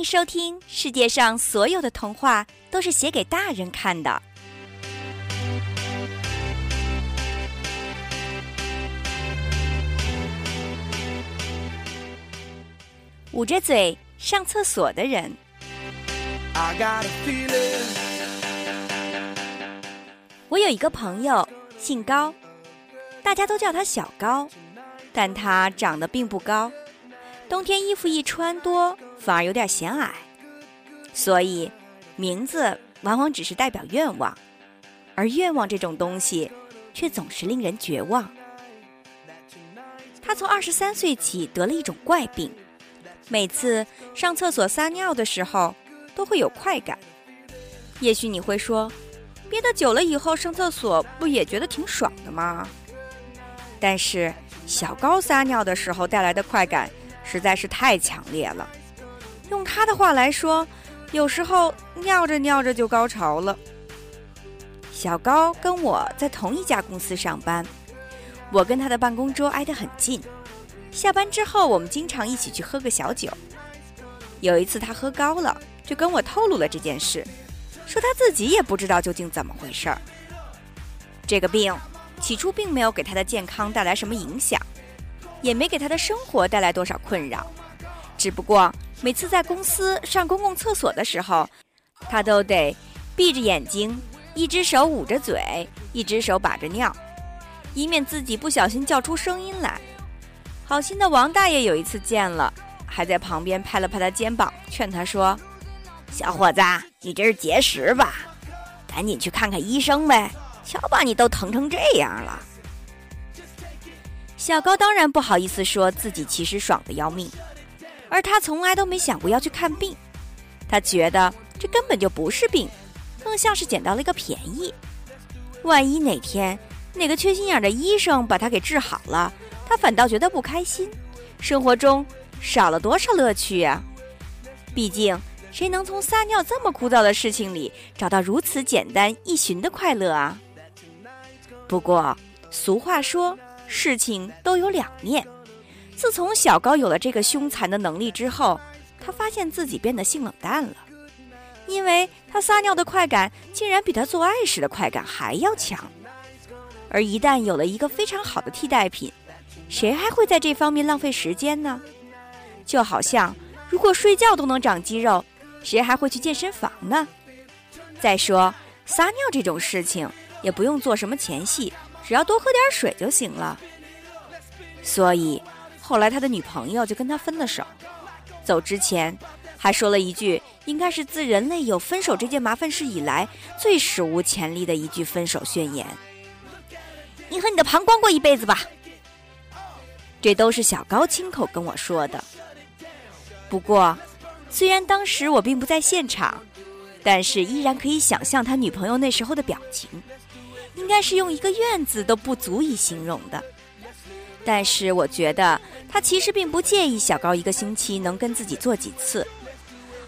迎收听世界上所有的童话都是写给大人看的。捂着嘴上厕所的人。我有一个朋友，姓高，大家都叫他小高，但他长得并不高，冬天衣服一穿多，反而有点显矮，所以名字往往只是代表愿望，而愿望这种东西却总是令人绝望。他从二十三岁起得了一种怪病。每次上厕所撒尿的时候，都会有快感。也许你会说，憋得久了以后上厕所不也觉得挺爽的吗？但是小高撒尿的时候带来的快感实在是太强烈了。用他的话来说，有时候尿着尿着就高潮了。小高跟我在同一家公司上班，我跟他的办公桌挨得很近。下班之后，我们经常一起去喝个小酒。有一次他喝高了，就跟我透露了这件事，说他自己也不知道究竟怎么回事儿。这个病起初并没有给他的健康带来什么影响，也没给他的生活带来多少困扰。只不过每次在公司上公共厕所的时候，他都得闭着眼睛，一只手捂着嘴，一只手把着尿，以免自己不小心叫出声音来。好心的王大爷有一次见了，还在旁边拍了拍他肩膀，劝他说：“小伙子，你这是结石吧？赶紧去看看医生呗！瞧把你都疼成这样了。”小高当然不好意思说自己其实爽的要命，而他从来都没想过要去看病，他觉得这根本就不是病，更像是捡到了一个便宜。万一哪天哪个缺心眼的医生把他给治好了。他反倒觉得不开心，生活中少了多少乐趣呀？毕竟，谁能从撒尿这么枯燥的事情里找到如此简单易寻的快乐啊？不过，俗话说，事情都有两面。自从小高有了这个凶残的能力之后，他发现自己变得性冷淡了，因为他撒尿的快感竟然比他做爱时的快感还要强。而一旦有了一个非常好的替代品，谁还会在这方面浪费时间呢？就好像，如果睡觉都能长肌肉，谁还会去健身房呢？再说，撒尿这种事情也不用做什么前戏，只要多喝点水就行了。所以，后来他的女朋友就跟他分了手，走之前还说了一句，应该是自人类有分手这件麻烦事以来最史无前例的一句分手宣言：“你和你的膀胱过一辈子吧。”这都是小高亲口跟我说的。不过，虽然当时我并不在现场，但是依然可以想象他女朋友那时候的表情，应该是用一个“院”字都不足以形容的。但是我觉得他其实并不介意小高一个星期能跟自己做几次，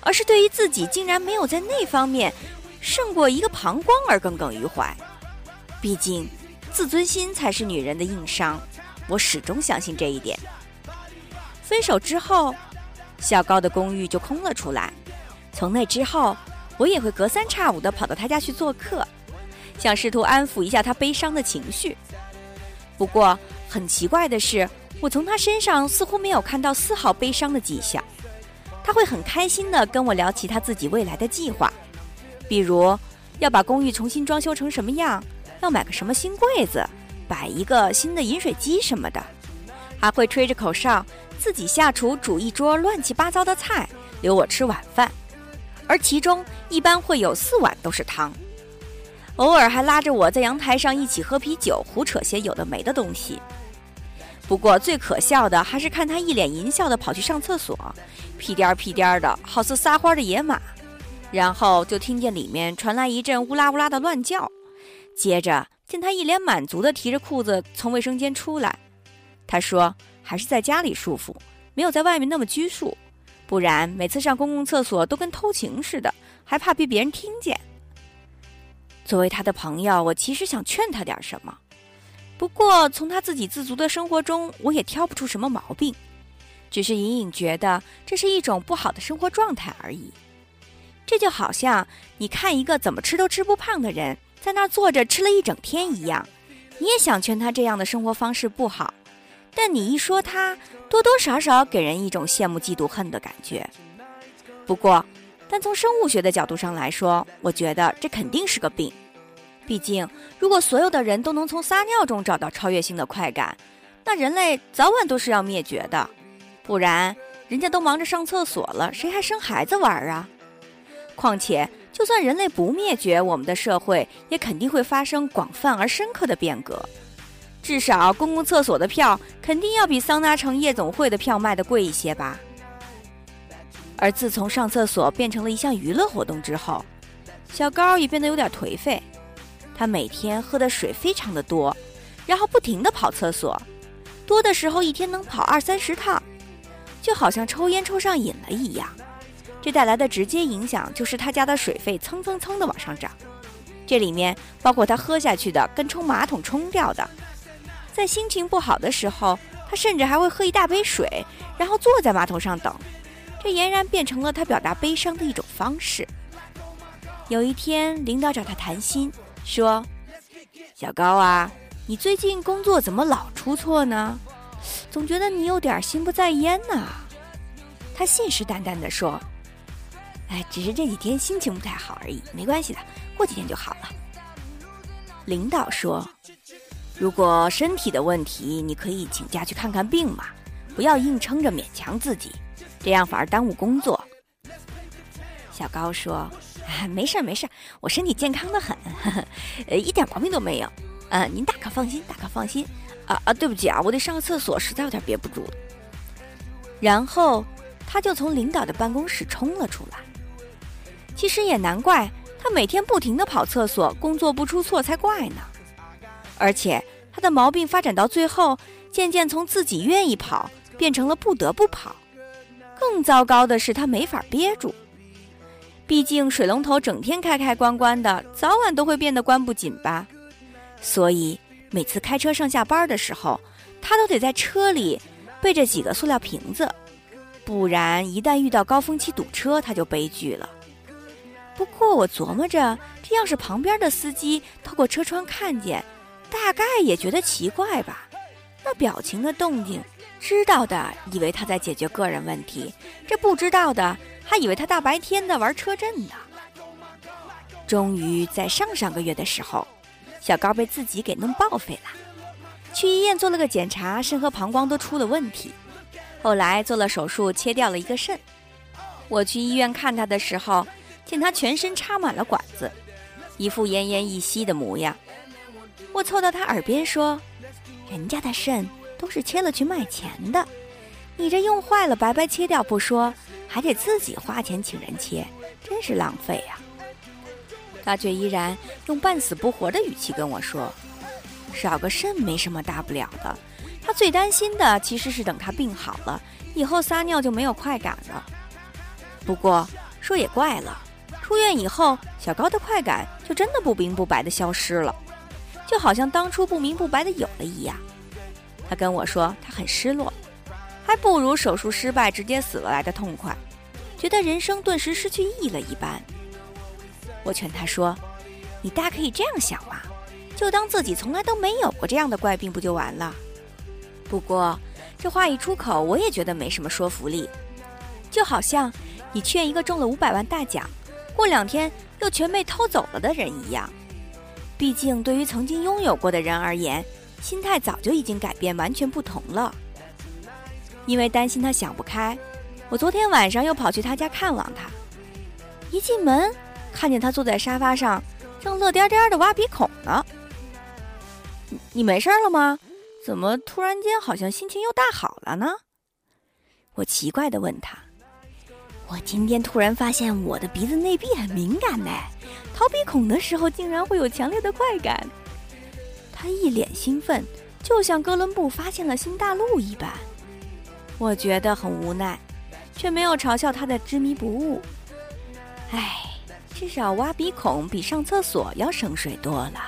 而是对于自己竟然没有在那方面胜过一个膀胱而耿耿于怀。毕竟，自尊心才是女人的硬伤。我始终相信这一点。分手之后，小高的公寓就空了出来。从那之后，我也会隔三差五地跑到他家去做客，想试图安抚一下他悲伤的情绪。不过，很奇怪的是，我从他身上似乎没有看到丝毫悲伤的迹象。他会很开心地跟我聊起他自己未来的计划，比如要把公寓重新装修成什么样，要买个什么新柜子。摆一个新的饮水机什么的，还会吹着口哨自己下厨煮一桌乱七八糟的菜，留我吃晚饭，而其中一般会有四碗都是汤。偶尔还拉着我在阳台上一起喝啤酒，胡扯些有的没的东西。不过最可笑的还是看他一脸淫笑的跑去上厕所，屁颠儿屁颠儿的，好似撒欢的野马，然后就听见里面传来一阵乌拉乌拉的乱叫，接着。见他一脸满足地提着裤子从卫生间出来，他说：“还是在家里舒服，没有在外面那么拘束，不然每次上公共厕所都跟偷情似的，还怕被别人听见。”作为他的朋友，我其实想劝他点什么，不过从他自给自足的生活中，我也挑不出什么毛病。只是隐隐觉得这是一种不好的生活状态而已。这就好像你看一个怎么吃都吃不胖的人在那坐着吃了一整天一样，你也想劝他这样的生活方式不好，但你一说他，多多少少给人一种羡慕、嫉妒、恨的感觉。不过，但从生物学的角度上来说，我觉得这肯定是个病。毕竟，如果所有的人都能从撒尿中找到超越性的快感，那人类早晚都是要灭绝的。不然，人家都忙着上厕所了，谁还生孩子玩啊？况且，就算人类不灭绝，我们的社会也肯定会发生广泛而深刻的变革。至少，公共厕所的票肯定要比桑拿城夜总会的票卖的贵一些吧。而自从上厕所变成了一项娱乐活动之后，小高也变得有点颓废。他每天喝的水非常的多，然后不停的跑厕所，多的时候一天能跑二三十趟，就好像抽烟抽上瘾了一样。这带来的直接影响就是他家的水费蹭蹭蹭的往上涨。这里面包括他喝下去的跟冲马桶冲掉的。在心情不好的时候，他甚至还会喝一大杯水，然后坐在马桶上等。这俨然变成了他表达悲伤的一种方式。有一天，领导找他谈心。说：“小高啊，你最近工作怎么老出错呢？总觉得你有点心不在焉呢。”他信誓旦旦地说：“哎，只是这几天心情不太好而已，没关系的，过几天就好了。”领导说：“如果身体的问题，你可以请假去看看病嘛，不要硬撑着勉强自己，这样反而耽误工作。”小高说。没事没事，我身体健康的很，呃，一点毛病都没有。呃，您大可放心，大可放心。啊啊，对不起啊，我得上个厕所，实在有点憋不住了。然后他就从领导的办公室冲了出来。其实也难怪，他每天不停的跑厕所，工作不出错才怪呢。而且他的毛病发展到最后，渐渐从自己愿意跑变成了不得不跑。更糟糕的是，他没法憋住。毕竟水龙头整天开开关关的，早晚都会变得关不紧吧。所以每次开车上下班的时候，他都得在车里备着几个塑料瓶子，不然一旦遇到高峰期堵车，他就悲剧了。不过我琢磨着，这要是旁边的司机透过车窗看见，大概也觉得奇怪吧。那表情的动静，知道的以为他在解决个人问题，这不知道的。还以为他大白天的玩车震呢。终于在上上个月的时候，小高被自己给弄报废了，去医院做了个检查，肾和膀胱都出了问题。后来做了手术，切掉了一个肾。我去医院看他的时候，见他全身插满了管子，一副奄奄一息的模样。我凑到他耳边说：“人家的肾都是切了去卖钱的，你这用坏了白白切掉不说。”还得自己花钱请人切，真是浪费呀！他却依然用半死不活的语气跟我说：“少个肾没什么大不了的，他最担心的其实是等他病好了以后撒尿就没有快感了。不过说也怪了，出院以后小高的快感就真的不明不白的消失了，就好像当初不明不白的有了一样。他跟我说他很失落。”还不如手术失败直接死了来的痛快，觉得人生顿时失去意义了一般。我劝他说：“你大可以这样想嘛，就当自己从来都没有过这样的怪病，不就完了？”不过这话一出口，我也觉得没什么说服力，就好像你劝一个中了五百万大奖，过两天又全被偷走了的人一样。毕竟对于曾经拥有过的人而言，心态早就已经改变，完全不同了。因为担心他想不开，我昨天晚上又跑去他家看望他。一进门，看见他坐在沙发上，正乐颠颠的挖鼻孔呢。你没事了吗？怎么突然间好像心情又大好了呢？我奇怪的问他。我今天突然发现我的鼻子内壁很敏感呢，掏鼻孔的时候竟然会有强烈的快感。他一脸兴奋，就像哥伦布发现了新大陆一般。我觉得很无奈，却没有嘲笑他的执迷不悟。唉，至少挖鼻孔比上厕所要省水多了。